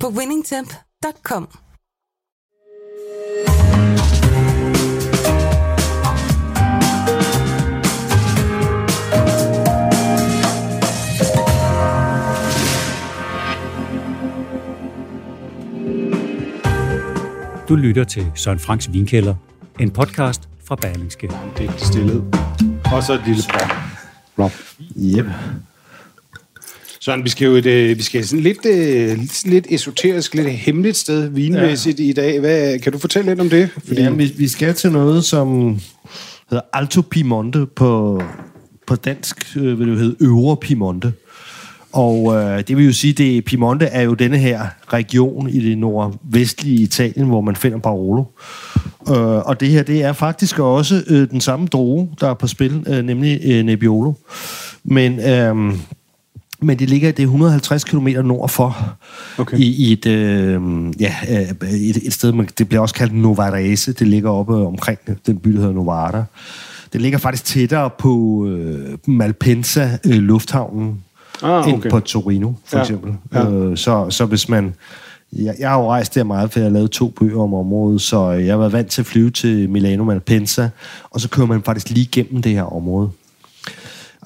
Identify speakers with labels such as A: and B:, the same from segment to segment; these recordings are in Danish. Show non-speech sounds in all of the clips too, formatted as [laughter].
A: på winningtemp.com.
B: Du lytter til Søren Franks Vinkælder, en podcast fra Berlingske.
C: Det er stillet. Og så et lille. Rob.
D: Yep.
C: Søren, vi skal jo et, øh, vi skal sådan lidt, øh, lidt esoterisk, lidt hemmeligt sted vinmæssigt ja. i dag. Hvad, kan du fortælle lidt om det?
D: Fordi... Ja, vi, vi skal til noget, som hedder Alto Piemonte på, på dansk, øh, vil det jo hedde Øvre Piemonte. Og øh, det vil jo sige, at Piemonte er jo denne her region i det nordvestlige Italien, hvor man finder Barolo. Øh, og det her, det er faktisk også øh, den samme droge, der er på spil, øh, nemlig øh, Nebbiolo. Men... Øh, men det ligger det er 150 km nord for okay. i, i et øh, ja øh, et, et sted man, det bliver også kaldt Novarese det ligger oppe omkring den by der hedder Novara det ligger faktisk tættere på øh, Malpensa øh, lufthavnen ah, okay. end på Torino for ja. eksempel ja. Øh, så så hvis man jeg, jeg har jo rejst der meget, for jeg har lavet to bøger om området, så jeg har været vant til at flyve til Milano Malpensa, og så kører man faktisk lige igennem det her område.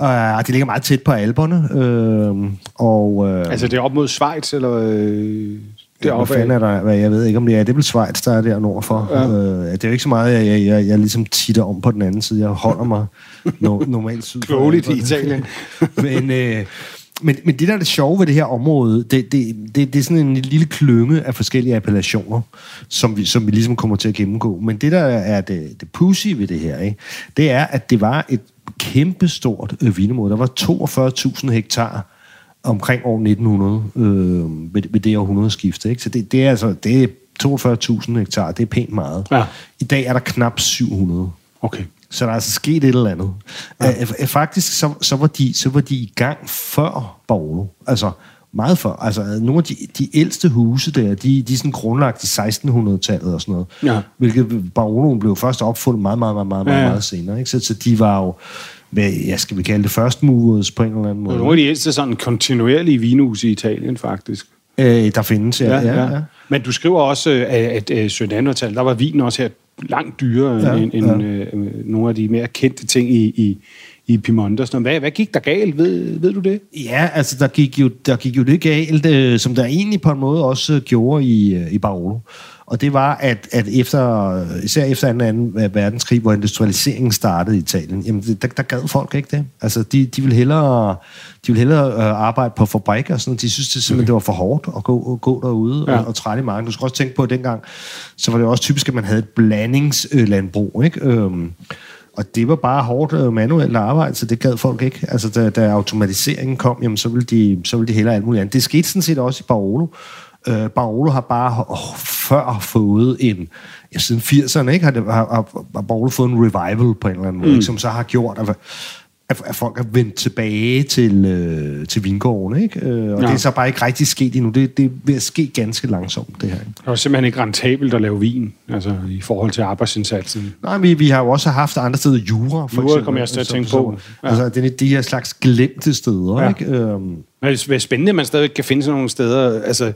D: Uh, det ligger meget tæt på alberne. Uh, og, uh,
C: altså det er op mod Schweiz, eller... Øh,
D: det hvad fanden er der? Hvad, jeg ved ikke, om det er. Det er vel Schweiz, der er der nordfor. Ja. Uh, det er jo ikke så meget, jeg, jeg, jeg, jeg ligesom titter om på den anden side. Jeg holder mig [laughs] no, normalt syd
C: for i Italien. [laughs]
D: men, uh, men, men det, der er det sjove ved det her område, det, det, det, det er sådan en lille klynge af forskellige appellationer, som vi, som vi ligesom kommer til at gennemgå. Men det, der er det, det pussy ved det her, ikke, det er, at det var et kæmpestort øh, vinområde. Der var 42.000 hektar omkring år 1900 øh, ved, ved det århundredeskifte. Ikke? Så det, det er altså det er 42.000 hektar, det er pænt meget. Ja. I dag er der knap 700.
C: Okay.
D: Så der er altså sket et eller andet. Ja. Æ, faktisk så, så, var de, så var de i gang før Barolo. Altså meget før. Altså nogle af de, de ældste huse der, de, de er sådan grundlagt i 1600-tallet og sådan noget. Ja. Hvilket Baroloen blev først opfundet meget, meget, meget, meget, ja, ja. meget senere. Ikke? Så, så de var jo hvad ja, skal vi kalde det, first movers på en eller anden måde.
C: Nogle af de ældste sådan kontinuerlige vinhuse i Italien, faktisk.
D: Øh, der findes, ja. ja, ja. ja.
C: Men du skriver også, at, at 1700 tallet der var vin også her langt dyrere ja, end, ja. end øh, nogle af de mere kendte ting i, i, i Piemonte. Sådan hvad, hvad gik der galt? Ved, ved du det?
D: Ja, altså der gik jo, der gik jo det galt, øh, som der egentlig på en måde også gjorde i, øh, i Barolo. Og det var, at, at efter, især efter den anden verdenskrig, hvor industrialiseringen startede i Italien, jamen der, der gad folk ikke det. Altså, de, de ville hellere, de ville hellere øh, arbejde på fabrikker, sådan, de synes det simpelthen, det var for hårdt at gå, at gå derude ja. og, og træne i marken. Du skal også tænke på, at dengang, så var det også typisk, at man havde et blandingslandbrug, ikke? Øhm, og det var bare hårdt øh, manuelt arbejde, så det gad folk ikke. Altså, da, da automatiseringen kom, jamen, så ville de, så ville de hellere alt muligt andet. Det skete sådan set også i Barolo. Øh, Barolo har bare oh, før fået en, ja, siden 80'erne, ikke, har, det, har, har Barolo fået en revival på en eller anden måde, mm. som så har gjort, at, at, at folk har vendt tilbage til, øh, til vingården, ikke? Øh, og ja. det er så bare ikke rigtig sket endnu. Det, det er at ske ganske langsomt, det her. Ikke?
C: Det er simpelthen ikke rentabelt at lave vin, altså i forhold til arbejdsindsatsen.
D: Nej, vi, vi har jo også haft andre steder, jura for jura
C: eksempel. Jura kommer jeg til at tænke på.
D: Ja. Altså, det er de her slags glemte steder, ja. ikke? Øhm.
C: Det er spændende, at man stadig kan finde sådan nogle steder, altså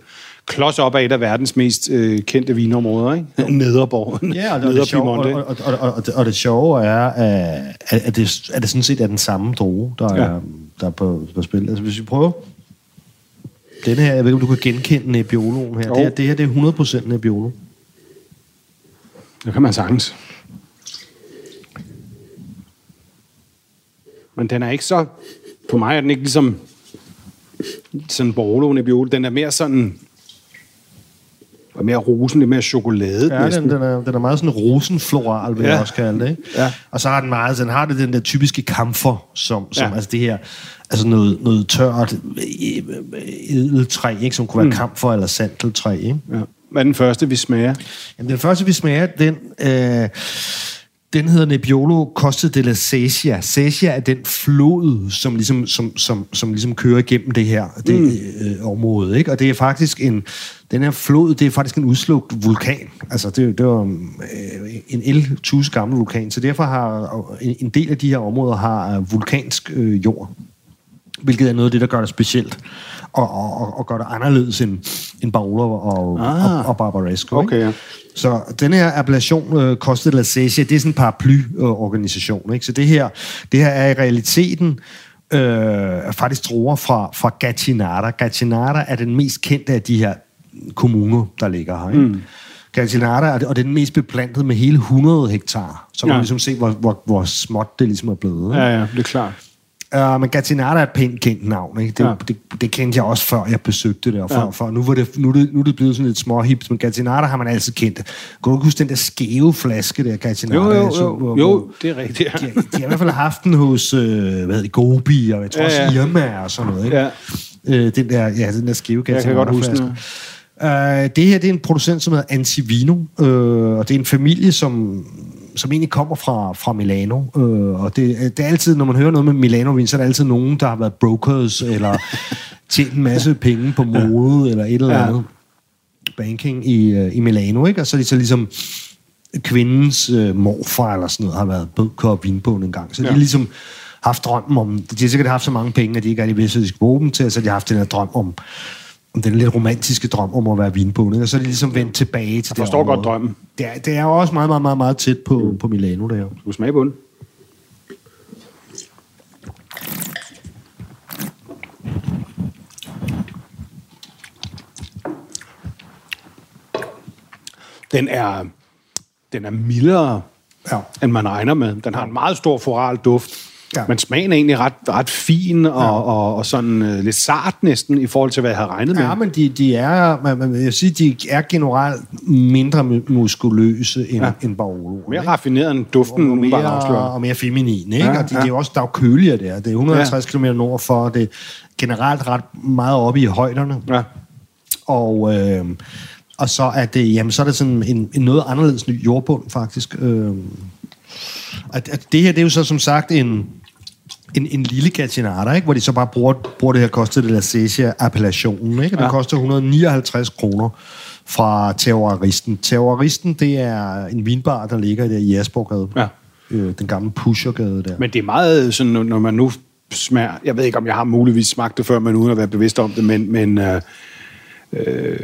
C: klods op af et af verdens mest øh, kendte vinområder, ikke? Nederborg.
D: Ja, og, det, og, det sjove, og, og, og, og, og det sjove er, at, at, det, at det sådan set er den samme droge, der, ja. er, der er på, på spil. Altså, hvis vi prøver... Den her, jeg ved ikke, om du kan genkende Nebbioloen her. Det her, det her det er 100% Nebbiolo.
C: Det kan man sagtens. Men den er ikke så... På mig er den ikke ligesom sådan Barolo Nebbiolo. Den er mere sådan mere rosen, lidt mere chokolade
D: Ja,
C: næsten.
D: den, den, er, den er meget sådan rosenfloral, vil ja. Jeg også kalde det. Ikke?
C: Ja.
D: Og så har den meget, den har det den der typiske kamfer, som, som
C: Ja.
D: altså det her, altså noget, noget tørt edeltræ, ikke? som kunne være mm. kamfer eller sandeltræ. Ikke?
C: Ja. Hvad er den første, vi smager?
D: Jamen, den første, vi smager, den, øh, den hedder Nebbiolo Costa de la Sesia. Sesia er den flod, som ligesom, som, som, som ligesom kører igennem det her det, mm. øh, område. Ikke? Og det er faktisk en... Den her flod, det er faktisk en udslugt vulkan. Altså, det, det var øh, en el gammel vulkan. Så derfor har en, en del af de her områder har øh, vulkansk øh, jord. Hvilket er noget af det, der gør det specielt. Og, og, og- gør det anderledes end, end Barolo og,
C: Ah.
D: og, og Barbaresco. ikke?
C: Okay, ja.
D: Så den her appellation, øh, Costa de la Sesia, det er sådan en paraplyorganisation. Ikke? Så det her, det her er i realiteten øh, faktisk druer fra, fra Gattinara. Gattinara er den mest kendte af de her kommuner, der ligger her. Ikke? Mm. Det- og det er den mest beplantet med hele 100 hektar. Så man
C: Ja.
D: ja. ligesom se, hvor, hvor, hvor småt det ligesom er blevet. Ikke?
C: Ja, ja, det er klart.
D: Uh, men Gattinara er et pænt kendt navn. Ikke? Det,
C: Ja.
D: ja. det, det kendte jeg også før, jeg besøgte det. Og for,
C: Ja.
D: ja. for, nu, var det, nu, det, nu er det blevet sådan lidt småhipt, men Gattinara har man altid kendt. Kan du huske den der skæve flaske der, Gattinara?
C: Jo, jo,
D: jeg så,
C: jo,
D: hvor-
C: jo,
D: hvor-
C: det er rigtigt.
D: De, har- de har i hvert fald haft den hos, øh, hvad hedder det, Gobi, og jeg tror
C: Ja,
D: også
C: ja.
D: Irma og sådan noget. Ikke?
C: Ja.
D: Øh, den der, ja, den der skæve
C: Jeg kan godt huske den.
D: Uh, det her det er en producent, som hedder Antivino, uh, og det er en familie, som, som egentlig kommer fra, fra Milano. Uh, og det, det er altid, når man hører noget med Milano-vin, så er der altid nogen, der har været brokers, eller [laughs] tjent en masse penge på mode, eller et eller
C: Ja.
D: andet banking i, uh, i Milano. Ikke? Og så er de så ligesom kvindens uh, morfar, eller sådan noget, har været bødker og vinbogen en gang. Så ja. de
C: Ja.
D: har ligesom haft drømmen om, de har sikkert haft så mange penge, at de ikke rigtig vidste, at de skulle bruge dem til, så de har haft den her drøm om, om den lidt romantiske drøm om at være vinbonde, og så er de ligesom vendt tilbage til
C: Jeg
D: det
C: forstår
D: område.
C: godt drømmen.
D: Det er, det er også meget, meget, meget, meget tæt på, mm. på Milano, der
C: du smage på den? Den er, den er mildere,
D: Ja.
C: end man regner med. Den har en meget stor floral duft.
D: Ja.
C: Men smagen er egentlig ret, ret fin og, ja. og, og sådan uh, lidt sart næsten i forhold til, hvad jeg havde regnet med.
D: Ja, men de, de er, man, man vil sige, de er generelt mindre mu- muskuløse end, ja. End Barolo.
C: Mere
D: ikke?
C: raffineret end duften,
D: og mere, og mere feminin, ikke?
C: Ja,
D: og de,
C: ja.
D: det er også, der er jo køligere der. Det er 150 ja. km nord for, det er generelt ret meget oppe i højderne.
C: Ja.
D: Og, øh, og så er det, jamen, så er det sådan en, en noget anderledes ny jordbund, faktisk. Øh, at, at det her, det er jo så som sagt en, en, en lille Gattinara, ikke? hvor de så bare bruger, bruger det her Costa de la Sesia-appellationen. Ikke? Den
C: Ja.
D: koster 159 kroner fra Terroristen. Terroristen, det er en vinbar, der ligger der i Asborgade.
C: Ja.
D: Øh, den gamle Pushergade der.
C: Men det er meget sådan, når man nu smager... Jeg ved ikke, om jeg har muligvis smagt det før, men uden at være bevidst om det, men... men øh, øh,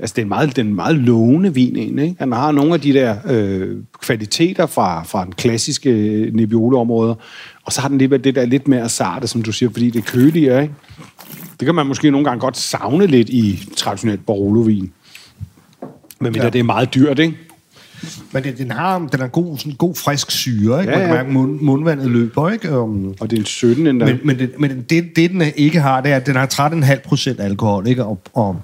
C: altså, det er en meget, den en meget lovende vin, egentlig. Ikke? Han har nogle af de der øh, kvaliteter fra, fra den klassiske Nebbiolo-områder, og så har den lidt det der lidt mere sarte, som du siger, fordi det er køligere, ikke? Det kan man måske nogle gange godt savne lidt i traditionelt Barolo-vin. Men ja.
D: Ja.
C: det er meget dyrt, ikke?
D: Men den, den har den er god, sådan god frisk syre, ikke?
C: Ja,
D: Man kan
C: ja.
D: mærke, mund, mundvandet løber, ikke? Um,
C: Og det er en 17 endda.
D: Men, men, det, men det, det, den ikke har, det er, at den har 13,5 procent alkohol, ikke? Og, og,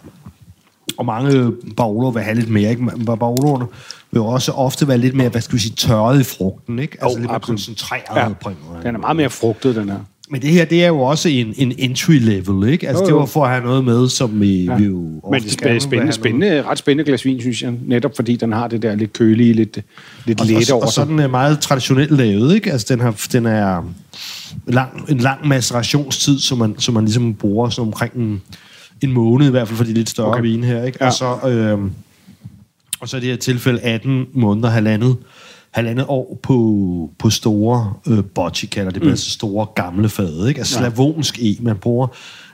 D: og mange Barolo vil have lidt mere, ikke? Baroloerne vil jo også ofte være lidt mere, hvad skal vi sige, tørret i frugten, ikke? Altså
C: Jo,
D: lidt mere
C: absolut.
D: koncentreret
C: Ja,
D: på en måde.
C: den er meget mere frugtet, den her.
D: Men det her, det er jo også en, en entry level, ikke? Altså,
C: Jo,
D: det
C: jo.
D: var for at have noget med, som vi, ja. vi jo
C: Men det er spændende, spændende, spændende, ret spændende glas vin, synes jeg. Netop fordi den har det der lidt kølige, lidt, lidt
D: og,
C: over
D: og så den er meget traditionelt lavet, ikke? Altså, den, har, den er lang, en lang macerationstid, som man, som man ligesom bruger sådan omkring en, en måned, i hvert fald for de lidt større. Okay. vine her, ikke?
C: Ja.
D: Og så... Øh, og så i det her tilfælde 18 måneder, halvandet, halvandet år på, på store øh, bocci, kalder det, mm. altså store gamle fade, ikke? Altså slavonsk e, man bruger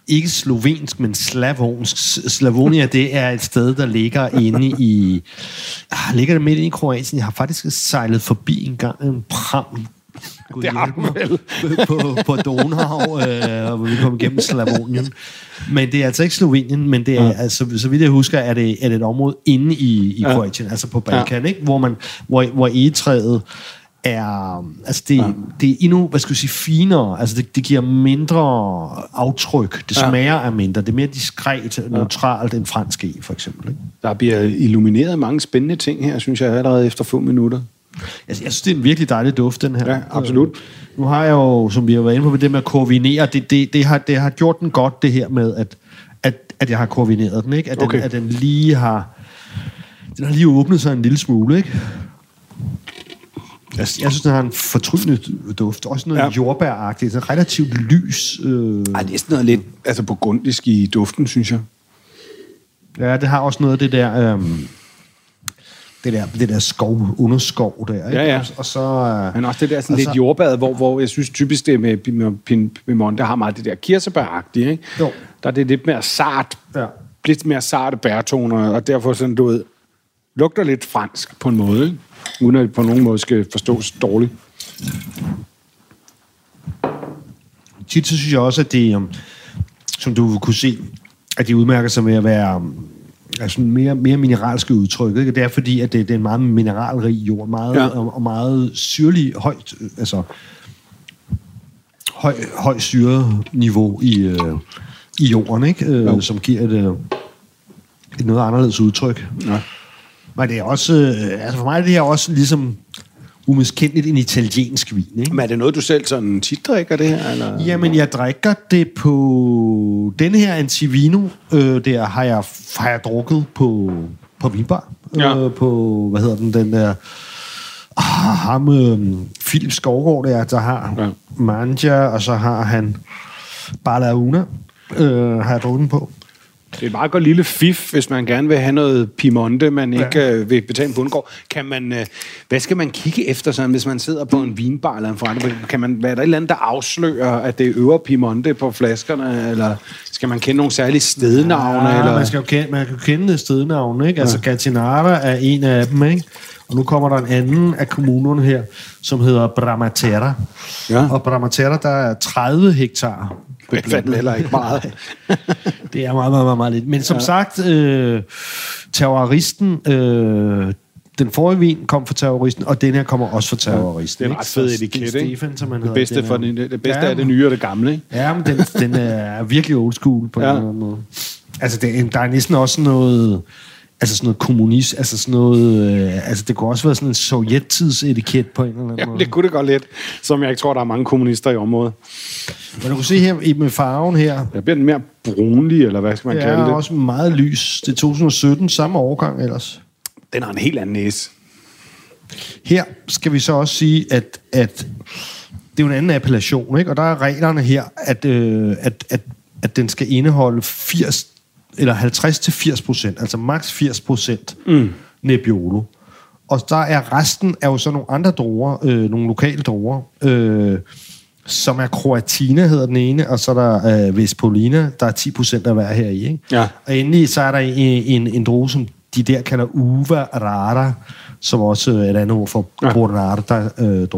D: ikke slovensk, men slavonsk. Slavonia, det er et sted, der ligger inde i... Ah, ligger det midt inde i Kroatien? Jeg har faktisk sejlet forbi en gang en pram. Gud
C: Det har du
D: mig. på, på Donau, øh, hvor vi kom igennem Slavonien. Men det er altså ikke Slovenien, men det er, ja. altså, så vidt jeg husker, er det, er det et område inde i, i
C: Ja.
D: Kroatien, altså på Balkan, ja. ikke? hvor, man, hvor, hvor egetræet er, altså det, ja. det er endnu, hvad skal jeg sige, finere. Altså det, det giver mindre aftryk. Det
C: Ja.
D: smager af mindre. Det er mere diskret, neutralt end fransk e, for eksempel. Ikke?
C: Der bliver illumineret mange spændende ting her, synes jeg, allerede efter få minutter.
D: Jeg, jeg synes, det er en virkelig dejlig duft, den her.
C: Ja, absolut.
D: Øh, nu har jeg jo, som vi har været inde på, med det med at koordinere, det, det, det, har, det har gjort den godt, det her med, at, at, at jeg har koordineret den, ikke? At,
C: Okay.
D: den, at den lige har... Den har lige åbnet sig en lille smule, ikke? Jeg, jeg synes, den har en fortryllende duft. Også noget
C: Ja.
D: jordbæragtigt. Sådan relativt lys. Øh,
C: Ej, det er sådan noget lidt altså burgundisk i duften, synes jeg.
D: ja, det har også noget af det der... Øh, det der, det der skov, underskov der, ikke?
C: Ja, ja.
D: Og, og så... Øh,
C: Men også det der sådan lidt
D: så-
C: jordbad, hvor, hvor jeg synes typisk det med Pim- Pim- Piemonte har meget det der kirsebæragtige, ikke?
D: Jo.
C: Der er det lidt mere sart,
D: Ja.
C: lidt mere sarte bærtoner, og derfor sådan, du ved, lugter lidt fransk på en måde, ikke? Uden at på nogen måde skal forstås dårligt.
D: tit så synes jeg også, at det, um, som du kunne se, at de udmærker sig med at være um, altså mere, mere mineralske udtryk. Ikke? Det er fordi, at det, det er en meget mineralrig jord, meget,
C: Ja.
D: og, og meget syrlig, højt, øh, altså høj, høj syreniveau i, øh, i jorden, ikke? Øh,
C: Jo.
D: som giver et, øh, et noget anderledes udtryk.
C: Ja.
D: Men det er også, øh, altså for mig er det her også ligesom umiskendeligt en italiensk vin, ikke?
C: Men er det noget, du selv sådan tit drikker, det her? Eller?
D: Jamen, jeg drikker det på... Denne her Antivino, øh, der har jeg, har jeg drukket på, på vinbar.
C: Ja.
D: Øh, på, hvad hedder den, den der... Ah, ham, øh, Philip Skovgaard der, der har
C: ja.
D: Manja, og så har han Balauna, øh, har jeg drukket den på.
C: Det er et meget godt lille fif, hvis man gerne vil have noget Piemonte, man ikke ja. øh, vil betale en bundgård. Kan man, øh, hvad skal man kigge efter, sådan, hvis man sidder på en vinbar eller en forretning? Kan man, være der et eller andet, der afslører, at det er øvre Piemonte på flaskerne? Eller skal man kende nogle særlige stednavne?
D: Ja,
C: eller?
D: man skal jo kende, man kan jo kende stednavne, ikke? Altså, Gattinara er en af dem, ikke? Og nu kommer der en anden af kommunerne her, som hedder Bramatera.
C: Ja.
D: Og Bramatera, der er 30 hektar.
C: Det er fandme heller ikke meget. [laughs]
D: Det er meget, meget, meget, meget lidt. Men som ja. sagt, øh, terroristen, øh, den forrige vin kom fra terroristen, og den her kommer også fra terroristen.
C: Det er en ret fed etiket, ikke?
D: Stefan, som han
C: Det bedste,
D: den
C: for
D: er-
C: det, bedste
D: Ja,
C: er det nye og det gamle, ikke?
D: Ja, men den, den er virkelig old school på
C: ja.
D: en eller anden måde. Altså, det, der er næsten også noget... Altså sådan noget kommunist, altså sådan noget... Øh, altså det kunne også være sådan en sovjettidsetikett på en eller anden
C: Ja,
D: måde.
C: det kunne det godt lidt, som jeg ikke tror, der er mange kommunister i området.
D: Men du kan se her i- med farven her,
C: Der bliver den mere brunlig, eller hvad skal man
D: det
C: kalde
D: er
C: det?
D: også meget lys. Det er 2017, samme årgang ellers.
C: Den har en helt anden næse.
D: Her skal vi så også sige, at, at det er jo en anden appellation, ikke? og der er reglerne her, at, øh, at, at, at den skal indeholde 80 eller 50 til 80 procent, altså maks 80 procent mm. Nebbiolo. Og der er resten er jo så nogle andre druer, øh, nogle lokale druer, øh, som er Croatina hedder den ene, og så er der øh, Vespolina, der er 10 procent af hver her i. Ikke?
C: Ja.
D: Og endelig så er der en, en, en drue, som de der kalder Uva Rara, som også er et andet ord for
C: Ja.
D: ja. Bornarda øh.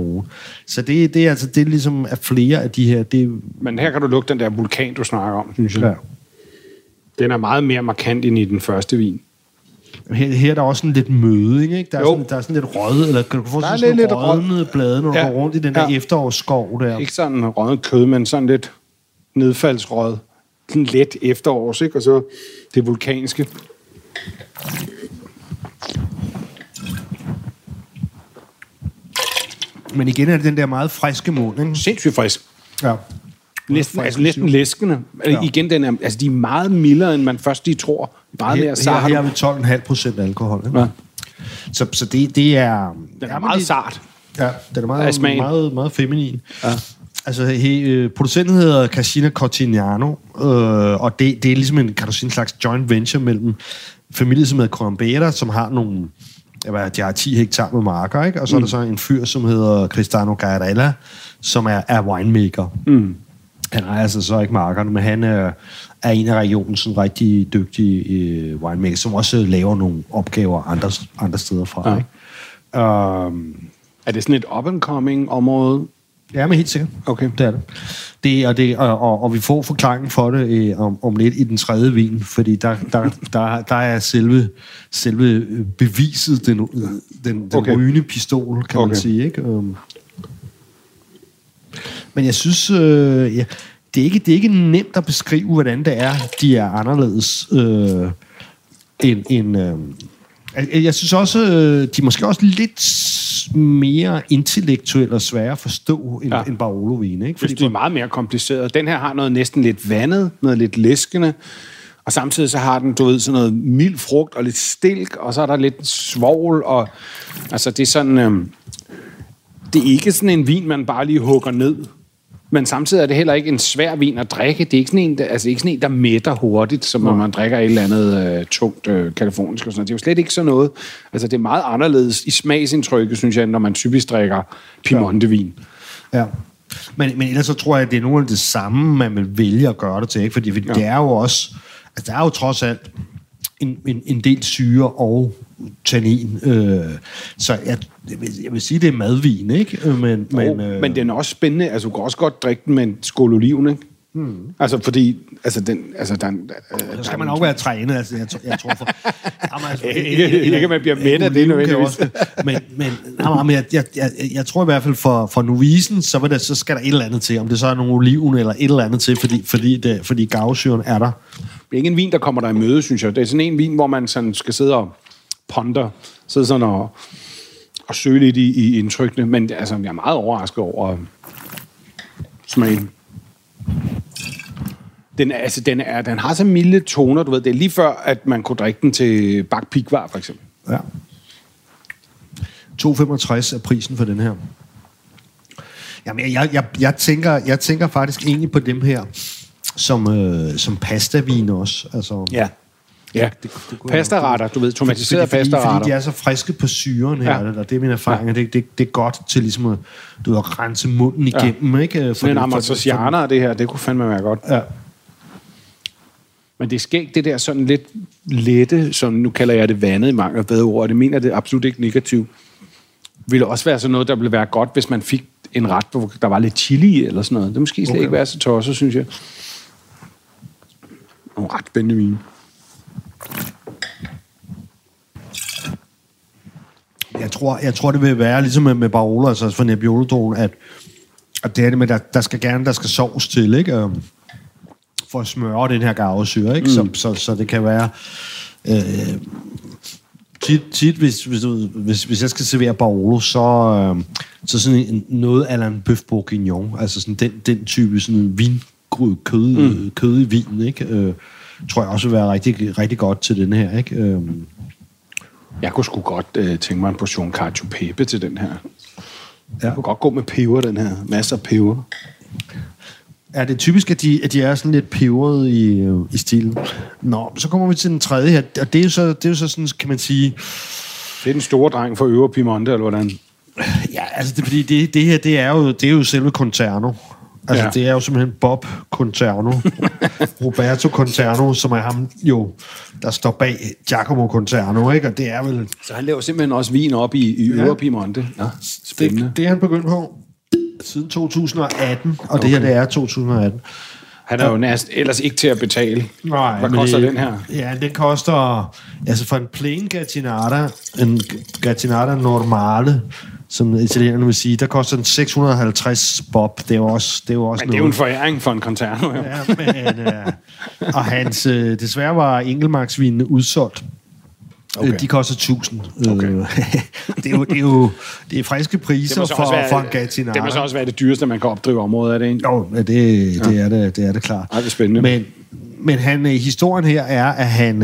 D: Så det, det er altså det er ligesom af flere af de her, det
C: Men her kan du lugte den der vulkan, du snakker om, synes jeg.
D: ja.
C: Den er meget mere markant end i den første vin.
D: Her, her er der også sådan lidt møding, ikke? Der er,
C: Jo.
D: sådan, der er sådan lidt rød, eller kan du få
C: Der er
D: sådan
C: lidt- rød.
D: rødnede blade, når du
C: Ja.
D: går rundt i den der
C: Ja.
D: efterårsskov der.
C: Ikke sådan røget kød, men sådan lidt nedfaldsrød. Sådan let efterårs, ikke? Og så det vulkanske.
D: Men igen er det den der meget friske mund, ikke?
C: Sindssygt frisk.
D: Ja.
C: Næsten, altså, næsten læskende. Ja.
D: Ja.
C: Igen, den er, altså, de er meget mildere, end man først lige tror. Meget
D: Her,
C: mere
D: her,
C: sart.
D: her har vi 12,5 procent alkohol. Ikke?
C: Ja.
D: Så, så det, det er...
C: Den er meget
D: det,
C: sart.
D: Ja, den er meget,
C: smagen.
D: meget, meget feminin.
C: Ja.
D: Altså, he, øh, producenten hedder Casina Cortignano, øh, og det, det er ligesom en, kan du sige, en slags joint venture mellem familie, som hedder Corambera, som har nogle, jeg ved, de har 10 hektar med marker, ikke? og så mm. er der så en fyr, som hedder Cristano Gairella, som er, er winemaker. Mm. Han ejer altså så ikke markerne, men han er, er en af regionens sådan rigtig dygtige øh, winemaker, som også laver nogle opgaver andre, andre steder fra.
C: Ja.
D: Ikke? Um,
C: Er det sådan et up-and-coming område?
D: Ja, men helt sikkert.
C: Okay.
D: Det er det. det, og, det og, og, og vi får forklaringen for det øh, om, om lidt i den tredje vin, fordi der, der, der, der er selve, selve beviset, den, den, den
C: Okay.
D: rygende pistol, kan. Okay. man sige. Ikke? Um, men jeg synes, øh, ja, det, er ikke, det er ikke nemt at beskrive, hvordan det er, de er anderledes øh, end... end øh, jeg, synes også, øh, de er måske også lidt mere intellektuelle og svære at forstå end,
C: ja.
D: end Barolo-vin, ikke?
C: Fordi det er meget mere kompliceret. Den her har noget næsten lidt vandet, noget lidt læskende, og samtidig så har den, du ved, sådan noget mild frugt og lidt stilk, og så er der lidt svovl, og altså det er sådan, øhm, det er ikke sådan en vin, man bare lige hugger ned. Men samtidig er det heller ikke en svær vin at drikke. Det er ikke sådan en, der, altså ikke sådan en, der mætter hurtigt, som når man drikker et eller andet øh, tungt øh, kalifornisk og sådan noget. Det er jo slet ikke sådan noget. Altså det er meget anderledes i smagsindtrykket, synes jeg, når man typisk drikker Piemonte-vin.
D: Ja. Men, men ellers så tror jeg, at det er nogle af det samme, man vil vælge at gøre det til. Ikke? Fordi, fordi ja. det er jo også... Altså, der er jo trods alt en, en, en del syre og tannin. Øh, så jeg, jeg, vil, jeg vil sige, det er madvin, ikke? Øh, Men,
C: Men,
D: men,
C: øh... men den er også spændende. Altså, du kan også godt drikke den med en skål oliven, ikke? Hmm. Altså, fordi... Altså, den... Altså, den øh,
D: så skal man nok være trænet. Altså, jeg, tror- jeg tror for... [laughs] Jamen, altså,
C: Ikke- ikke at man bliver mæt af det nødvendigvis.
D: Men, men, nej, men jeg, jeg, jeg, jeg, tror i hvert fald for, for novisen, så, vil der, så skal der et eller andet til. Om det så er nogle oliven eller et eller andet til, fordi, fordi, det, fordi gavsyren er der.
C: Det er ikke en vin, der kommer dig i møde, synes jeg. Det er sådan en vin, hvor man sådan skal sidde og ponder, sidde sådan og, og søge lidt i, i indtrykkene. Men altså, jeg er meget overrasket over smagen. Den, er, altså, den, er, den har så milde toner, du ved. Det er lige før, at man kunne drikke den til Bak Pigvar, for eksempel.
D: Ja. 2,65 er prisen for den her. Jamen, jeg, jeg, jeg, jeg, tænker, jeg tænker faktisk egentlig på dem her, som, øh, som pastavin også. Altså,
C: Ja. Ja, det, det pastaretter, du ved, tomatiserede
D: fordi, fordi,
C: pastaretter.
D: fordi de er så friske på syren her,
C: Ja.
D: og det er min erfaring, ja. det, det, det er godt til ligesom at, du ved, at rense munden igennem, ja. ikke? For
C: Sådan en amatricianer, det her, det kunne fandme være godt.
D: Ja.
C: Men det er skægt, det der sådan lidt lette, som nu kalder jeg det vandet i mangel af bedre ord, og det mener det absolut ikke negativt. Ville også være sådan noget, der ville være godt, hvis man fik en ret, hvor der var lidt chili eller sådan noget. Det måske slet okay. Ikke være så tosset, synes jeg. Nogle ret spændende
D: Jeg tror, jeg tror, det vil være ligesom med, med Barolo, altså for Nebbiolo at, at det er det med, der, der skal gerne, der skal sovs til, ikke? Øhm, For at smøre den her garvesyre, ikke? Mm. Så, så, så det kan være... Øh, tit, tit hvis, hvis, hvis, hvis jeg skal servere Barolo, så, øh, så sådan en, noget eller en bøf bourguignon, altså sådan den, den type sådan vingryde, kød, mm. kød i vin, ikke? Øh, tror jeg også vil være rigtig, rigtig godt til den her, ikke? Øh,
C: Jeg kunne sgu godt øh, tænke mig en portion cacio pepe til den her.
D: Ja.
C: Jeg kunne godt gå med peber, den her. Masser af peber.
D: Er det typisk, at de, at de er sådan lidt peberet i, øh, i stilen? Nå, så kommer vi til den tredje her, og det er jo så, det er jo så sådan, kan man sige...
C: Det er den store dreng for Øvre Piemonte, eller hvordan?
D: Ja, altså, det, fordi det, det her, det er jo, det er jo selve Conterno. Altså,
C: Ja.
D: det er jo simpelthen Bob Conterno. [laughs] Roberto Conterno, som er ham jo, der står bag Giacomo Conterno, ikke? Og det er vel...
C: Så han laver simpelthen også vin op i, i Øvre
D: Ja.
C: Piemonte. Ja, spændende.
D: Det, det er han begyndt på siden 2018, og okay. det her, det er 2018.
C: Han er jo næsten ellers ikke til at betale.
D: Nej,
C: Hvad koster
D: det,
C: den her?
D: Ja, den koster... Altså for en plain gattinata, en gattinata normale, som italienerne vil sige, der koster den 650 bob. Det er jo også, det er jo også
C: Men det er jo en
D: noget.
C: foræring for en conterno. Ja.
D: Ja, men, øh, og hans, øh, desværre var enkelmarksvinene udsolgt.
C: Okay.
D: Okay. De koster 1000.
C: Okay.
D: Øh, [laughs] det, er jo, det, er jo, det er friske
C: Det
D: priser
C: så
D: for,
C: være,
D: for en gattinata.
C: det må så også være det dyreste, man kan opdrive området af det, ikke?
D: Jo, ja, det, det, er det, det er det klart.
C: Ej, det er spændende.
D: Men, men han, øh, historien her er, at han...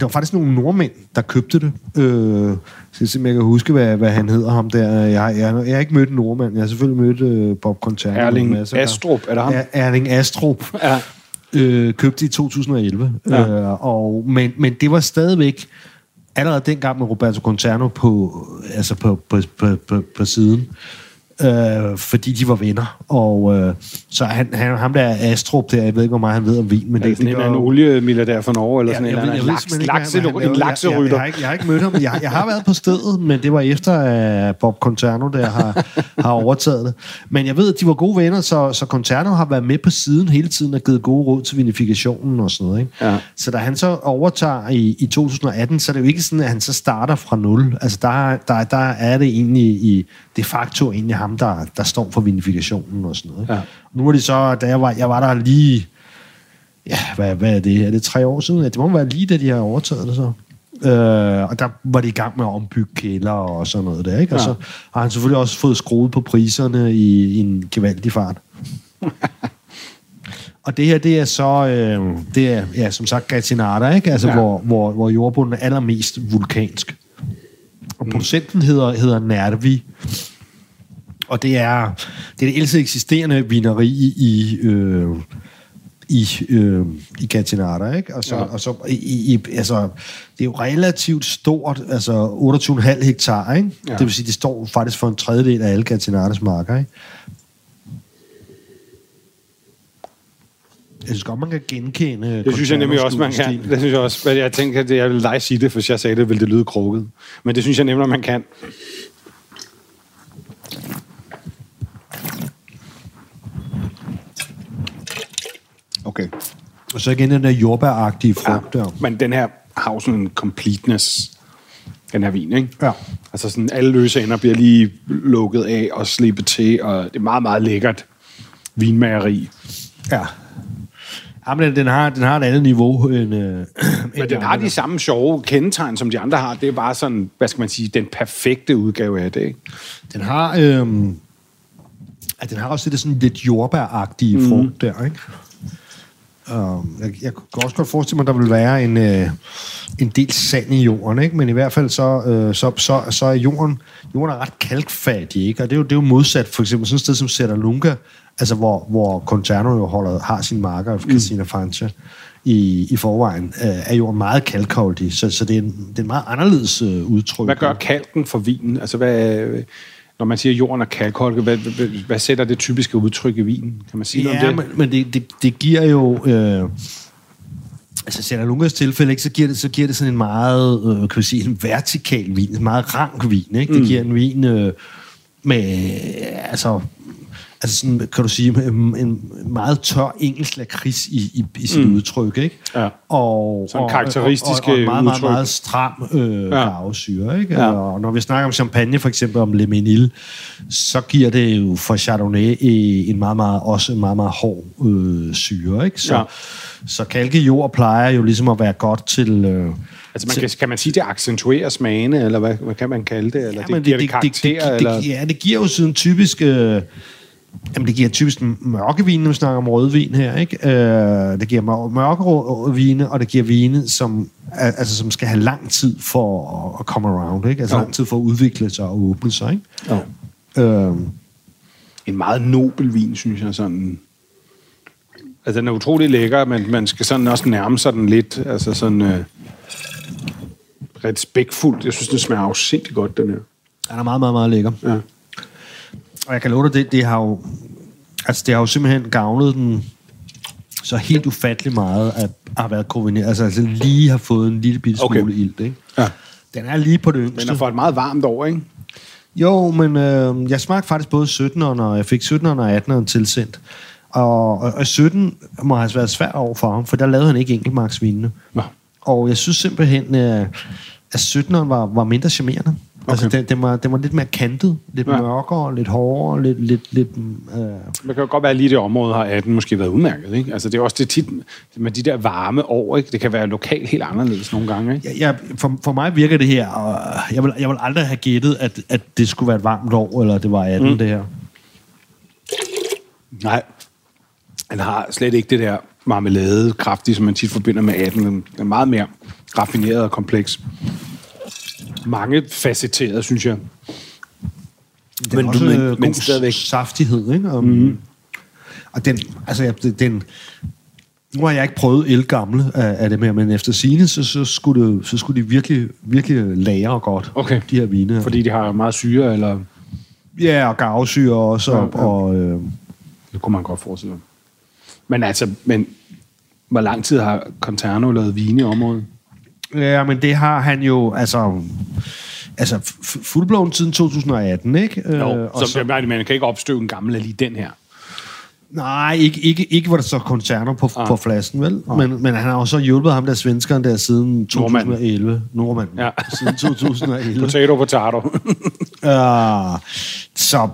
D: Der var faktisk nogle nordmænd, der købte det. Øh, så jeg kan huske, hvad, hvad han hedder ham der. Jeg, jeg, jeg har ikke mødt en nordmand. Jeg har selvfølgelig mødt øh, Bob Conterno.
C: Erling Astrup, er det ham?
D: Ja, Erling Astrup. [laughs]
C: Ja.
D: Øh, købte i 2011. Ja. Øh, og, men, men det var stadigvæk allerede dengang med Roberto Conterno på, altså på, på, på, på, på siden øh, fordi de var venner. Og øh, så han, han, ham der Astrup der, jeg ved ikke, hvor meget han ved om vin, men
C: Er det sådan en, en oliemilliardær fra Norge, eller sådan en, eller anden laks, lakse, en lakserytter?
D: Jeg, jeg, har ikke, jeg har ikke mødt ham. Jeg, jeg har været på stedet, men det var efter at Bob Conterno, der har, [laughs] har overtaget det. Men jeg ved, at de var gode venner, så, så Conterno har været med på siden hele tiden og givet gode råd til vinifikationen og sådan noget. Ikke?
C: Ja.
D: Så da han så overtager i, i 2018, så er det jo ikke sådan, at han så starter fra nul. Altså der, der, der er det egentlig i de facto egentlig ham, der, der står for vinifikationen og sådan noget.
C: Ja.
D: Nu er det så, da jeg var, jeg var der lige, ja, hvad, hvad er det? Er det tre år siden? Ja, det må være lige, da de har overtaget det så. Øh, og der var de i gang med at ombygge kælder og sådan noget der, ikke? Og
C: Ja.
D: så har han selvfølgelig også fået skruet på priserne i, i en gevaldig fart. [laughs] og det her, det er så, øh, det er, ja, som sagt, Gatinata, ikke? Altså,
C: Ja.
D: hvor, hvor, hvor jordbunden er allermest vulkansk. Og producenten hedder, hedder Nervi. Og det er det, er det ældste eksisterende vineri i, øh, i, øh, i Catinata, ikke? Og så,
C: Ja.
D: ja. og så i, i, altså, det er jo relativt stort, altså 28,5 hektar, ikke?
C: Ja.
D: Det vil sige, det står faktisk for en tredjedel af alle Catinatas marker, ikke? Jeg synes godt, man kan genkende
C: Det synes jeg nemlig også, man kan. Det synes jeg også. Jeg tænker, at jeg vil dig sige det, for hvis jeg sagde det, ville det lyde krukket. Men det synes jeg nemlig, man kan. Okay.
D: Og så igen den der jordbæragtige frugt ja. der.
C: Men den her har jo sådan en completeness, den her vin, ikke?
D: Ja.
C: Altså sådan, alle løse ender bliver lige lukket af og slippet til, og det er meget, meget lækkert vinmageri.
D: Ja. Ja, men den har, den har et andet niveau end... Øh,
C: Men den har de samme sjove kendetegn, som de andre har. Det er bare sådan, hvad skal man sige, den perfekte udgave af det, ikke?
D: Den har... Øh, at den har også det sådan lidt jordbæragtige mm. frugt der, ikke? Um, jeg, jeg kan også godt forestille mig, at der vil være en, øh, en del sand i jorden, ikke? men i hvert fald så, øh, så, så, så er jorden, jorden er ret kalkfattig, ikke? og det er, jo, det er jo modsat for eksempel sådan et sted som Serralunga, altså hvor, hvor Conterno jo holder, har sine marker af Casina Francia i, i forvejen, øh, er jorden meget kalkholdig, så, så det, er en, det er en meget anderledes øh, udtryk.
C: Hvad gør kalken for vinen? Altså, hvad, når man siger, at jorden er kalkholdig, hvad, hvad, hvad sætter det typiske udtryk i vinen? Kan man sige noget
D: Ja,
C: om det?
D: men, men det, det, det giver jo... Øh, altså, Serralungas tilfælde, ikke, så, giver det, så giver det sådan en meget, øh, kan vi sige, en vertikal vin, en meget rank vin, ikke? Det
C: Mm.
D: giver en vin øh, med, altså, altså sådan, kan du sige, en, en meget tør engelsk lakrids i, i, i sit mm. udtryk, ikke?
C: Ja.
D: Og,
C: Sådan
D: og,
C: karakteristiske
D: og, og, og en meget, meget,
C: udtryk.
D: meget stram øh,
C: Ja.
D: ja. garvesyre, ikke?
C: Ja.
D: Og når vi snakker om champagne, for eksempel om Le Menil, så giver det jo for Chardonnay en meget, meget, også en meget, meget hård øh, syre, ikke? Så,
C: Ja.
D: ja. så kalkejord plejer jo ligesom at være godt til... Øh,
C: Altså, man kan, kan man sige, det accentuerer smagene, eller hvad, hvad kan man kalde det? Eller det,
D: men
C: giver det, karakter,
D: det,
C: eller?
D: det, ja, det giver jo sådan typisk... Øh, jamen, det giver typisk mørkevin, når vi snakker om rødvin her, ikke? Øh, det giver mør- mørke vine, og det giver vine, som, al- altså, som skal have lang tid for at, komme around, ikke? Altså
C: Jo.
D: lang tid for at udvikle sig og åbne sig, ikke?
C: Jo.
D: Øh,
C: En meget nobel vin, synes jeg, sådan... Altså, den er utrolig lækker, men man skal sådan også nærme sig den lidt, altså sådan... Øh, respektfuldt. Jeg synes, den smager afsindigt godt, den her.
D: den er meget, meget, meget lækker.
C: Ja.
D: Og jeg kan love dig, det, det har jo... Altså, det har jo simpelthen gavnet den så helt ufattelig meget, at har været koordineret. Altså, altså lige har fået en lille bitte smule okay. ilt, ikke?
C: ja.
D: Den er lige på det yngste.
C: Den er for et meget varmt år, ikke?
D: Jo, men øh, jeg smagte faktisk både 17'eren, og jeg fik 17'eren og 18'eren tilsendt. Og, og, og 17 må have været svært over for ham, for der lavede han ikke enkeltmarksvinene.
C: Nå.
D: Og jeg synes simpelthen, øh, at 17'eren var, var mindre charmerende. Okay. Altså, den, den, var, den var lidt mere kantet, lidt
C: Ja.
D: ja. mørkere, lidt hårdere, lidt... lidt, lidt øh,
C: Det kan jo godt være, at lige det område har 18 måske været udmærket, ikke? Altså, det er også det tit med de der varme år, ikke? Det kan være lokalt helt anderledes nogle gange, ikke?
D: jeg, jeg, for, for mig virker det her, og jeg vil, jeg vil aldrig have gættet, at, at det skulle være et varmt år, eller det var 18, mm. det her.
C: Nej. Den har slet ikke det der marmelade kraftige, som man tit forbinder med 18. Den er meget mere raffineret og kompleks. Mange facetteret, synes jeg.
D: Den men, også
C: men-
D: men,
C: men
D: god men
C: stadigvæk.
D: saftighed, ikke? Og, mm. og den, altså, den, nu har jeg ikke prøvet el gamle af, af det mere, men efter sine, så, så, skulle det, så skulle de virkelig, virkelig lære godt,
C: Okay.
D: de her vine.
C: Fordi de har meget syre, eller...
D: Ja, og gavsyre også, og,
C: Ja, ja.
D: og øh,
C: Det kunne man godt forestille sig. Men altså, men hvor lang tid har Conterno lavet vine i området?
D: Ja, men det har han jo, altså... Altså, fuldblåen siden 2018, ikke? Øh,
C: Jo,
D: og
C: så, så, man kan ikke opstøve en gammel lige den her.
D: Nej, ikke, ikke, ikke hvor der så koncerner på,
C: Ah.
D: på flasken, vel? Men, men han har også hjulpet ham der svenskeren der siden 2011. Nordmand.
C: Ja.
D: Siden 2011.
C: Potato, potato.
D: uh, [laughs] så,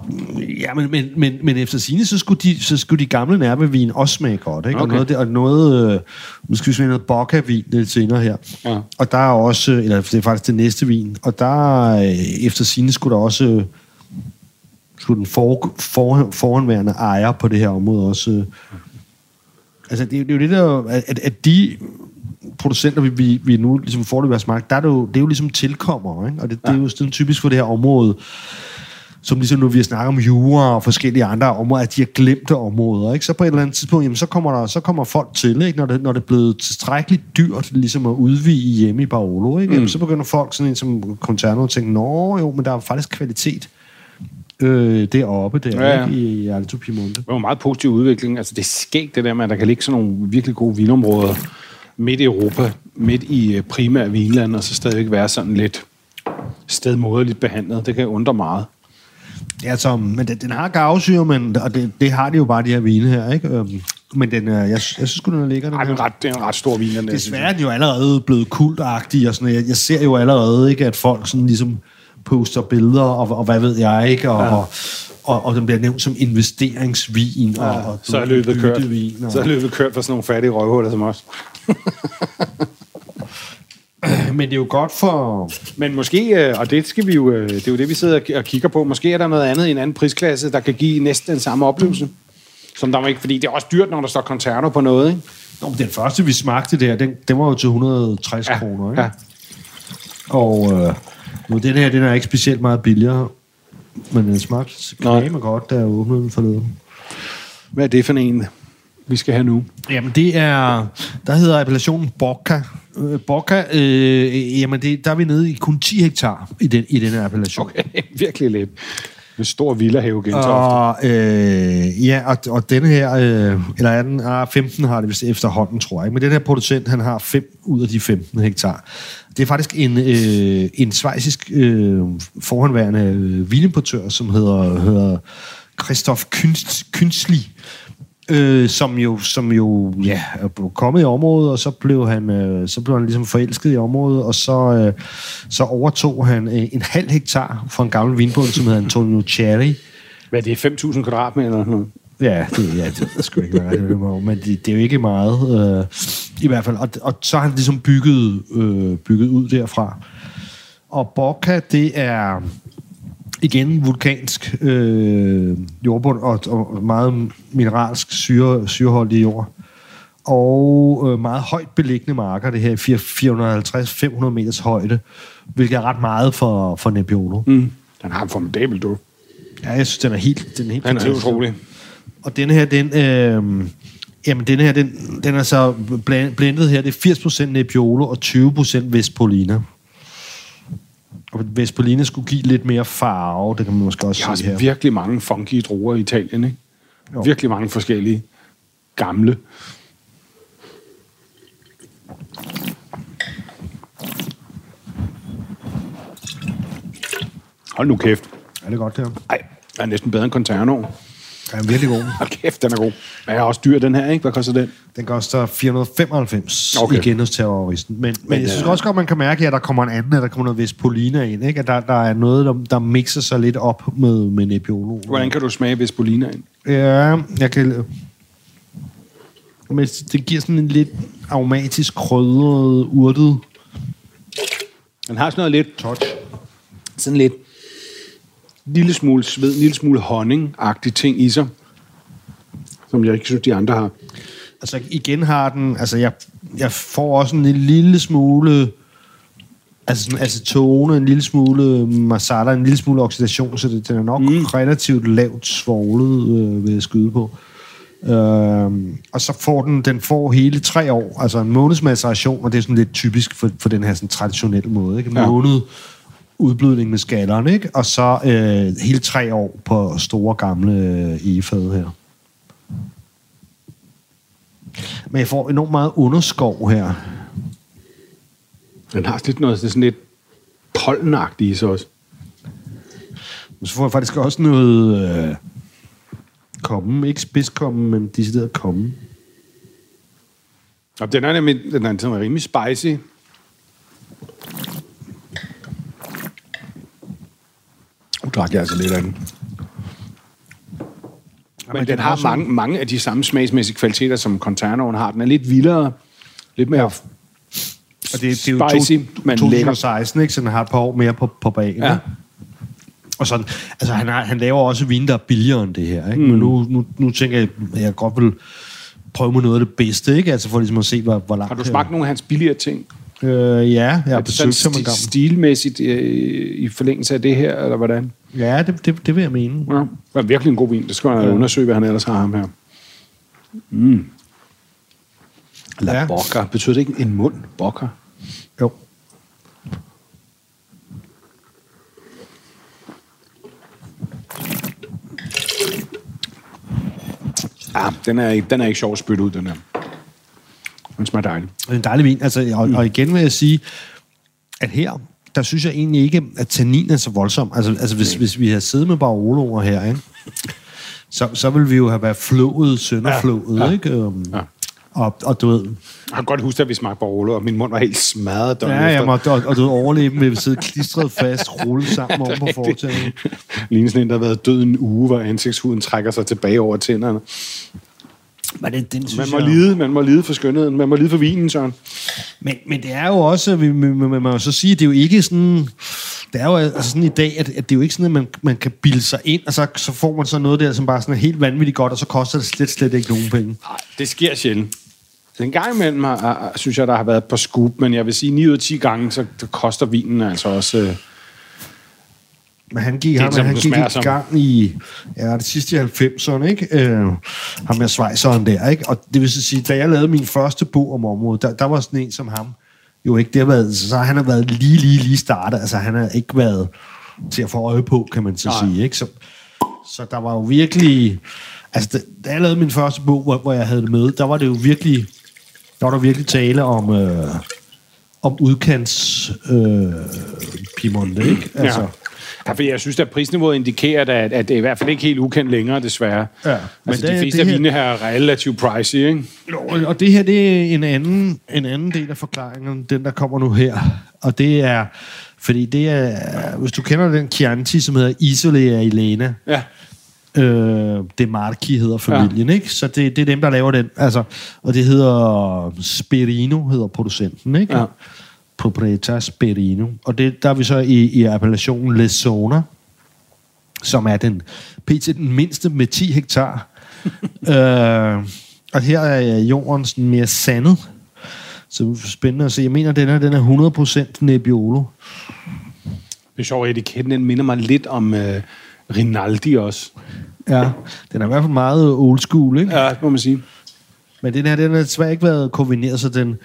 D: ja, men, men, men, men efter sine så skulle de, så skulle de gamle nærmevin også smage godt, ikke?
C: Okay.
D: Og noget, og noget, øh, skal vi smage noget Bocca-vin lidt senere her.
C: Ja.
D: Og der er også, eller det er faktisk det næste vin, og der, øh, efter sine skulle der også, øh, skulle den for, for, forhåndværende ejer på det her område også, øh, altså det, er jo- det er jo det der, at, at de producenter, vi, vi, vi nu ligesom får det marked, der er det, jo, det er jo ligesom tilkommer, ikke? og det, det er jo sådan typisk for det her område, som ligesom nu vi har snakket om jura og forskellige andre områder, at de har glemte områder. Ikke? Så på et eller andet tidspunkt, jamen, så, kommer der, så kommer folk til, ikke? Når, det, når det er blevet tilstrækkeligt dyrt ligesom at udvide hjemme i Barolo. Ikke? Mm. Så begynder folk sådan en som Conterno at tænke, nå jo, men der er faktisk kvalitet øh, deroppe der,
C: Ja,
D: ja,
C: ja.
D: ja. Ikke? i Alto Piemonte.
C: Det var en meget positiv udvikling. Altså, det er skægt, det der med, at der kan ligge sådan nogle virkelig gode vinområder midt i Europa, midt i øh, primær vinland, og så stadigvæk være sådan lidt stedmoderligt behandlet. Det kan undre meget.
D: Altså, men den, den har gavsyre, men, og det, det har de jo bare, de her vine her, ikke? Øhm, men den, er- jeg, jeg synes sgu, den er lækker, den
C: Ej, det, er
D: her.
C: en ret, det er en ret stor vin. den der,
D: Desværre er den jo allerede blevet kultagtig, og sådan, jeg, jeg ser jo allerede, ikke, at folk sådan ligesom poster billeder, og, og hvad ved jeg, ikke? Og, ja. og, og, og den bliver nævnt som investeringsvin, og, og
C: så er løbet kørt.
D: og,
C: Så er løbet kørt for sådan nogle fattige røvhuller som os. [laughs]
D: Men det er jo godt for...
C: Men måske, øh, og det skal vi jo, øh, det er jo det, vi sidder og kigger på, måske er der noget andet i en anden prisklasse, der kan give næsten den samme oplevelse. Som der må ikke, fordi det er også dyrt, når der står concerto på noget, ikke?
D: Nå, men den første, vi smagte der, den, den var jo til 160 ja. kroner, ikke?
C: ja.
D: Og øh, nu den her, den er ikke specielt meget billigere, men den smagte knæme godt, da jeg åbnede den forleden.
C: Hvad er det for en, vi skal have nu?
D: Jamen, det er... Der hedder appellationen Bocca. Øh, Bocca, øh, jamen, det, der er vi nede i kun 10 hektar i den, i den her appellation.
C: Okay, [laughs] virkelig lidt. En stor villahave Gentofte.
D: Og, øh, ja, og, og denne her, øh, eller er den, ah, 15 har det vist efterhånden, tror jeg. Men den her producent, han har 5 ud af de 15 hektar. Det er faktisk en, øh, en svejsisk øh, forhåndværende øh, vinimportør, som hedder, hedder Christoph Künstli, øh, som jo, som jo ja, er kommet i området, og så blev han, øh, så blev han ligesom forelsket i området, og så, øh, så overtog han øh, en halv hektar fra en gammel vinbund, som hedder Antonio Cherry,
C: Hvad er det, 5.000 kvadratmeter eller noget?
D: Ja, det, ja, det jeg sgu ikke, det er, men det, det er jo ikke meget, øh, i hvert fald. Og, og så har han ligesom bygget, øh, bygget ud derfra. Og Bocca, det er igen vulkansk øh, jordbund og, og meget mineralsk syre, syreholdig jord. Og øh, meget højt beliggende marker, det her i 450-500 meters højde, hvilket er ret meget for, for Nebbiolo. Mm.
C: Den har en formidabel duft.
D: Ja, jeg synes, den er helt, den er helt
C: Den er utrolig.
D: Og denne her, den, øh, jamen denne her, den, den er så bland- blendet her, det er 80% Nebbiolo og 20% Vespolina. Og Vespolina skulle give lidt mere farve, det kan man måske også se her.
C: virkelig mange funky druer i Italien, ikke?
D: Jo.
C: Virkelig mange forskellige gamle. Hold nu kæft.
D: Er det godt, det her?
C: Ej, den er næsten bedre end Conterno.
D: Den er virkelig god.
C: Hold kæft, den er god. Men er også dyr, den her, ikke? Hvad koster den?
D: Den koster 495
C: Okay.
D: igen hos terroristen. Men, men, men jeg synes
C: øh,
D: også godt, man kan mærke, at der kommer en anden, at der kommer noget Vespolina ind. Ikke? At der, der er noget, der, der mixer sig lidt op med, med Nebbiolo.
C: Hvordan kan du smage Vespolina ind?
D: Ja, jeg kan... Men det giver sådan en lidt aromatisk, krydret, urtet
C: Den har sådan noget lidt,
D: touch.
C: sådan lidt lille smule sved, en lille smule honning-agtig ting i sig, som jeg ikke synes, de andre har.
D: Altså igen har den... Altså jeg, jeg får også en lille smule... Altså sådan acetone, en lille smule masala, en lille smule oxidation, så det, den er nok mm. relativt lavt svoglet, øh, vil jeg skyde på. Øhm, og så får den, den får hele tre år, altså en måneds maceration, og det er sådan lidt typisk for, for den her sådan traditionelle måde. Ikke? En
C: Ja.
D: måned udblødning med skallerne, ikke? Og så øh, hele tre år på store gamle øh, her. Men jeg får enormt meget underskov her.
C: Den har lidt noget, det er sådan lidt pollenagtigt i sig også.
D: Men så får jeg faktisk også noget øh, komme. Ikke spidskomme, men decideret komme.
C: Og den er nemlig den er sådan rimelig spicy. Drak jeg altså lidt af den. Men,
D: den
C: den
D: har sådan-
C: mange, mange af de samme smagsmæssige kvaliteter, som Conternoen har. Den er lidt vildere, lidt mere...
D: Og det, det er jo
C: Spicy,
D: to,
C: men
D: 2016, ikke? så den har et par år mere på, på bagen.
C: Ja.
D: Og sådan, altså han, har, han laver også vin, der er billigere end det her. Ikke? Mm. Men nu, nu, nu tænker jeg, at jeg godt vil prøve med noget af det bedste, ikke? Altså for ligesom at se, hvor, hvor langt...
C: Har du smagt nogle af hans billigere ting?
D: Øh, ja, jeg har besøgt ham en gang.
C: stilmæssigt øh, i forlængelse af det her, eller hvordan?
D: Ja, det, det, det vil jeg mene.
C: Ja. Det er virkelig en god vin. Det skal man ja. undersøge, hvad han ellers har ham her. Mm. La
D: Ja.
C: Bocca. Betyder det ikke en mund? Bocca?
D: Jo.
C: Ja, den er, ikke- den er ikke sjov at spytte ud, den her. Den smager dejligt.
D: Det er en dejlig vin. Altså, og, og igen vil jeg sige, at her, der synes jeg egentlig ikke, at tannin er så voldsom. Altså, altså hvis, hvis vi havde siddet med Baroloer her, ikke? Så, så ville vi jo have været flået, sønderflået, ja,
C: Ja,
D: ja,
C: ja.
D: ikke? Um,
C: Ja.
D: Ja. Og, og du ved,
C: Jeg kan godt huske, at vi smagte Barolo, og min mund var helt smadret
D: ja, jeg måtte, og, og du ved, overleben vil sidde klistret fast, rulle sammen over på fortænden.
C: Ligner sådan en, der har været død en uge, hvor ansigtshuden trækker sig tilbage over tænderne.
D: Men det, den
C: Man må,
D: jeg,
C: lide, man må lide for skønheden. Man må lide for vinen, Søren.
D: Men, men det er jo også, vi, man må så sige, det er jo ikke sådan, det er jo altså sådan i dag, at, at det er jo ikke sådan, at man, man kan bilde sig ind, og så, så får man så noget der, som bare sådan er helt vanvittigt godt, og så koster det slet, slet ikke nogen penge.
C: Nej, det sker sjældent. Så en gang imellem har, synes jeg, der har været på scoop, men jeg vil sige, 9 ud af 10 gange, så det koster vinen altså også... Øh,
D: Men han gik,
C: Det
D: ham, han gik i gang i, ja, det sidste i 90'erne, ikke? Øh, ham med svejseren der, ikke? Og det vil så sige, da jeg lavede min første bog om området, der, der var sådan en som ham, jo ikke, det har været, så han har været lige, lige, lige startet, altså han har ikke været til at få øje på, kan man så
C: Nej.
D: sige, ikke? Så, så der var jo virkelig, altså da, da jeg lavede min første bog, hvor, hvor jeg havde det med, der var det jo virkelig, der var der virkelig tale om, øh, om udkants øh, Piemonte, ikke? Altså,
C: ja. Ja, for jeg synes, at prisniveauet indikerer, at, at det er i hvert fald ikke helt ukendt længere, desværre.
D: Ja,
C: men altså,
D: det-
C: de fleste
D: det
C: af
D: her-
C: vine her er relativt pricey, ikke?
D: Jo, og det her, det er en anden, en anden del af forklaringen, den der kommer nu her. Og det er, fordi det er, hvis du kender den Chianti, som hedder Isolea Elena,
C: Ja.
D: Øh, det Marchi hedder familien, ja. ikke? Så det, det er dem, der laver den. Altså, og det hedder Sperino, hedder producenten, ikke?
C: Ja.
D: Proprietà Sperino. Og det, der er vi så i, i appellationen Lesona, som er den pt. den mindste med 10 hektar. [laughs] øh, og her er jorden sådan mere sandet. Så er spændende at se. Jeg mener, den her den er 100% Nebbiolo.
C: Det er sjovt, at etiketten den minder mig lidt om øh, Rinaldi også.
D: Ja, den er i hvert fald meget old school, ikke?
C: Ja, det må man sige.
D: Men den her, den har desværre ikke været kombineret, så den,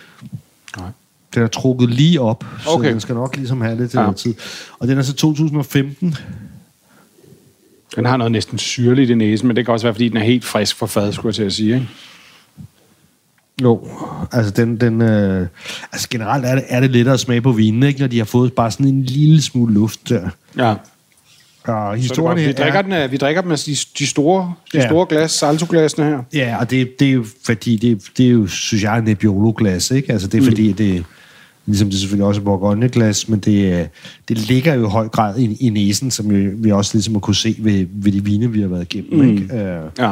C: Nej.
D: den er trukket lige op. Så
C: Okay.
D: den skal nok ligesom have lidt til
C: Ja.
D: tid. Og den er så 2015.
C: Den har noget næsten syrligt i næsen, men det kan også være, fordi den er helt frisk fra fad, skulle jeg til at sige. Ikke?
D: Jo, altså den, den øh, altså generelt er det, er det lettere at smage på vinen, ikke? når de har fået bare sådan en lille smule luft der.
C: Ja.
D: Og
C: Så
D: historien
C: godt. vi, drikker
D: er,
C: den af, vi drikker dem af de, de store, de
D: Ja.
C: store glas, saltoglasene her.
D: Ja, og det, det er jo fordi, det, det er jo, synes jeg, en Nebbiolo-glas, ikke? Altså det er fordi, det ligesom det selvfølgelig også er Bourgogne-glas, men det, øh, det ligger jo i høj grad i, i næsen, som jo, vi også ligesom har kunne se ved, ved de vine, vi har været igennem, mm. ikke? Øh,
C: Ja.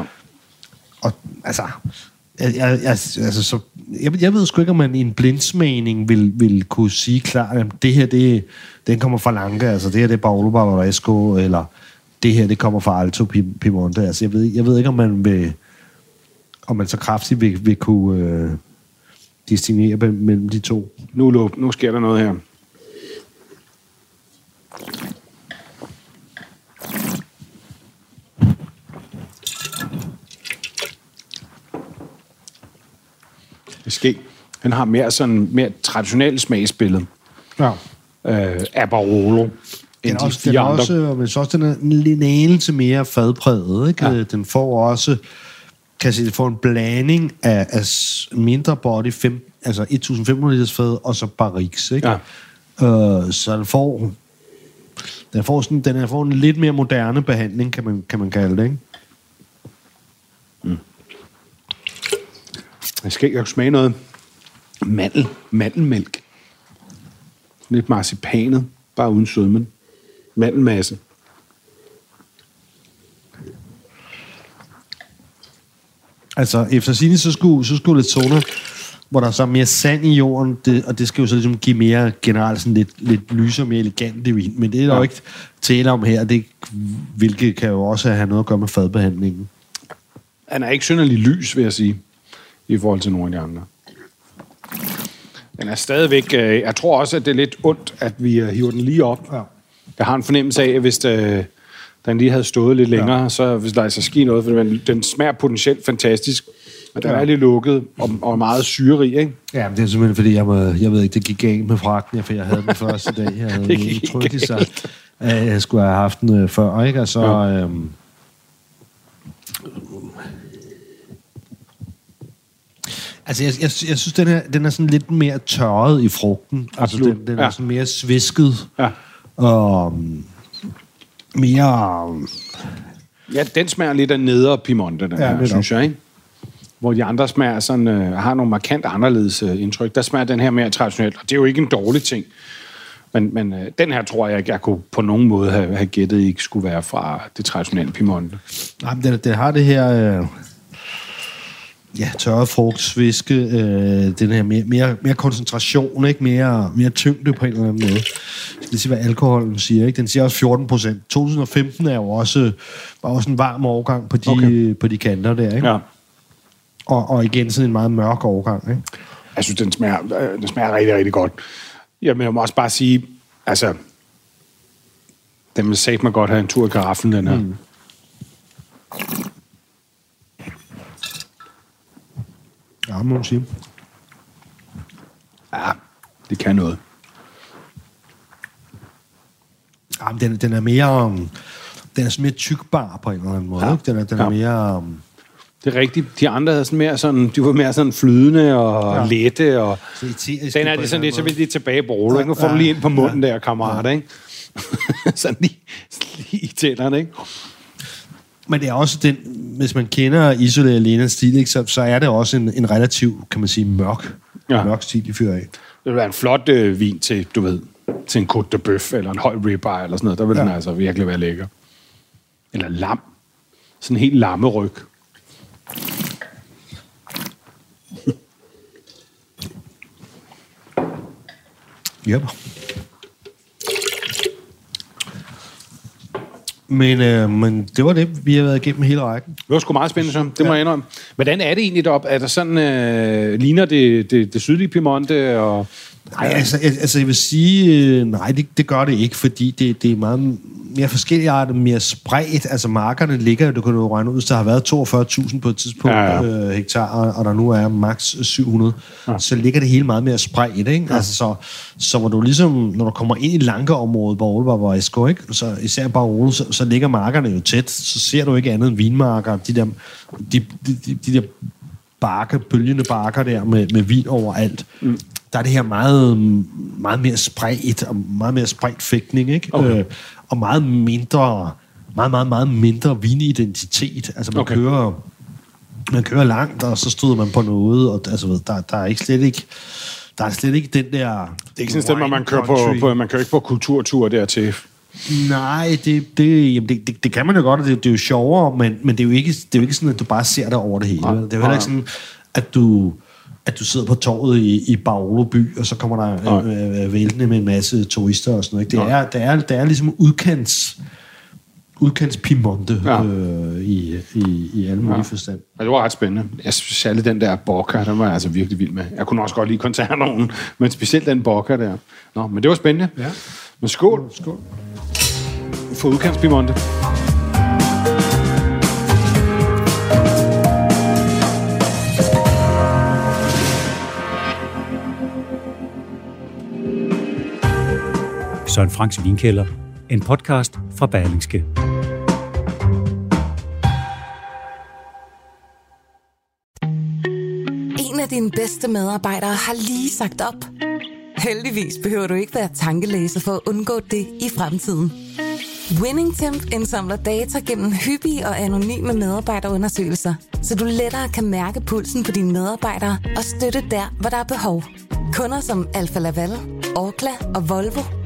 D: og altså, jeg, jeg, jeg, altså så, jeg, jeg ved sgu ikke, om man i en blindsmagning vil, vil kunne sige klart, at det her, det, den kommer fra Lanka, altså det her, det er Paolo Barbaresco, eller det her, det kommer fra Alto Piemonte. Altså, jeg ved, jeg ved ikke, om man vil, om man så kraftigt vil, vil kunne øh, distinguere mellem de to.
C: Nu, nu sker der noget her. Det sker. Han har mere sådan mere traditionelt smagsbillede.
D: Ja.
C: øh, Abarolo
D: Den er
C: de
D: også, den
C: andre.
D: også, men så også den er en anelse mere fadpræget. Ikke?
C: Ja.
D: Den får også, kan sige, den får en blanding af, af mindre body, fem, altså 1500 liters fad, og så barriques. Ikke?
C: Ja.
D: Øh, så den får, den får, sådan, den får en lidt mere moderne behandling, kan man, kan man kalde det. Ikke?
C: Jeg skal ikke smage noget mandel, mandelmælk. Lidt marcipanet, bare uden sødmen. Mandelmasse.
D: Altså, efter sine så skulle, så skulle lidt zona, hvor der så er mere sand i jorden, det, og det skal jo så ligesom give mere generelt sådan lidt, lidt lysere, mere elegant vin. Men det er der
C: Ja.
D: jo ikke tale om her, det, hvilket kan jo også have noget at gøre med fadbehandlingen.
C: Han er ikke synderlig lys, vil jeg sige, i forhold til nogle af de andre. Den er stadigvæk... Øh, jeg tror også, at det er lidt ondt, at vi øh, hiver den lige op.
D: Ja.
C: Jeg har en fornemmelse af, at hvis øh, den lige havde stået lidt længere, ja. så hvis der altså ske noget, for den, den smager potentielt fantastisk, men den
D: Ja.
C: er lidt lukket og, og meget syrerig, ikke?
D: Ja, men det er simpelthen, fordi jeg, må, jeg ved ikke, det gik galt med fragten, for jeg havde den første dag. Jeg [laughs] havde
C: Det gik
D: at jeg skulle have haft den øh, før, ikke? Og så...
C: Ja.
D: Øhm, Altså, jeg, jeg, jeg synes, den, her, den er sådan lidt mere tørret i frugten.
C: Absolut,
D: Altså, den, den er
C: ja.
D: sådan mere svisket.
C: Ja.
D: Og um, mere... um,
C: Ja, den smager lidt af nedre Piemonte, den
D: Ja,
C: her, synes jeg, ikke? Hvor de andre smager sådan, øh, har nogle markant anderledes øh, indtryk. Der smager den her mere traditionelt, og det er jo ikke en dårlig ting. Men, men øh, den her tror jeg ikke, jeg kunne på nogen måde have, have gættet ikke skulle være fra det traditionelle Piemonte.
D: Nej, men den, den har det her... Øh, ja, tørret frugtsviske, øh, den her mere, mere, mere koncentration, ikke? Mere, mere tyngde på en eller anden måde. Jeg skal lige se, hvad alkoholen siger. Ikke? Den siger også 14 procent. 2015 er jo også, var også en varm overgang på de,
C: Okay.
D: okay. på de kanter der. Ikke?
C: Ja.
D: Og, og igen sådan en meget mørk overgang. Ikke?
C: Jeg synes, den smager, øh, den smager rigtig, rigtig godt. Jamen, jeg må også bare sige, altså, den vil sagt mig godt have en tur i karaffen, den her. Mm.
D: Ja, må man sige.
C: Ja, det kan noget.
D: Ja, men den, den er mere... um, Den er sådan mere tykbar på en eller anden måde.
C: Ja.
D: Ja. Ikke? Den er, den er
C: Ja.
D: mere... um,
C: Det er rigtigt. De andre havde sådan mere sådan, de var mere sådan flydende og ja.
D: Ja.
C: lette, og
D: Så eteriske
C: den er det sådan lidt, så vil de tilbage på rulle, ikke? Nu får du
D: Ja.
C: lige ind på munden der, kammerat, ikke? [laughs] sådan lige, lige i tænderne, ikke?
D: Men det er også den, hvis man kender Isolé Alenas stil, ikke, så, så er det også en, en relativ, kan man sige, mørk,
C: Ja.
D: mørk stil, de fyrer af.
C: Det vil være en flot øh, vin til, du ved, til en Côte de Bœuf eller en høj ribeye eller sådan noget. Der vil ja. den altså virkelig være lækker. Eller lam. Sådan en helt lammeryg.
D: Yep. Men, øh, men det var det, vi har været igennem hele rækken.
C: Det var sgu meget spændende, så. Det må jeg indrømme. Hvordan er det egentlig deroppe? Er der sådan, øh, ligner det, det, det sydlige Piemonte? Og,
D: Nej, altså, jeg- altså jeg vil sige, øh, nej, det, det gør det ikke, fordi det, det er meget mere forskellige arter, mere spredt. Altså markerne ligger, du kan jo regne ud, hvis der har været 42.000 på et tidspunkt
C: Ja,
D: ja. Øh, hektar, og der nu er maks 700, ja. så ligger det hele meget mere spredt, ikke? Ja. Altså, så, så hvor du ligesom, når du kommer ind i lankeområdet, Barolo Barbaresco, ikke? Så især Barolo, så, så ligger markerne jo tæt, så ser du ikke andet end vinmarker, de der, de, de, de, de der bakker, bølgende bakker der med, med vin overalt. Mm. Der er det her meget, meget mere spredt, og meget mere spredt fægtning, ikke?
C: Okay.
D: Øh, og meget mindre, meget, meget, meget mindre vinidentitet. Altså man
C: Okay.
D: kører man kører langt, og så støder man på noget, og altså, ved, der, der er ikke slet ikke der er slet ikke den der...
C: det er ikke sådan et sted, man kører, på, på, man kører ikke på kulturtur dertil.
D: Nej, det, det, jamen det, det, det kan man jo godt, og det, det er jo sjovere, men, men det, er jo ikke, det er jo ikke sådan, at du bare ser det over det hele.
C: Nej.
D: Det er jo heller ikke sådan, at du, at du sidder på torvet i, i Barolo by, og så kommer der øh, øh, væltende med en masse turister og sådan noget. Ikke? Det, er, det, er, det er ligesom udkants, udkants Piemonte
C: Ja.
D: øh, i, i, i alle mulige Ja. forstand.
C: Ja, det var ret spændende. Jeg synes særligt den der bokker, den var jeg altså virkelig vild med. Jeg kunne også godt lide koncernoven, men specielt den bokker der. Nå, men det var spændende.
D: Ja.
C: Men skål
D: Skål.
C: for udkants Piemonte.
B: Søren Franks Vinkælder. En podcast fra Berlingske.
A: En af dine bedste medarbejdere har lige sagt op. Heldigvis behøver du ikke være tankelæser for at undgå det i fremtiden. WinningTemp indsamler data gennem hyppige og anonyme medarbejderundersøgelser, så du lettere kan mærke pulsen på dine medarbejdere og støtte der, hvor der er behov. Kunder som Alfa Laval, Orkla og Volvo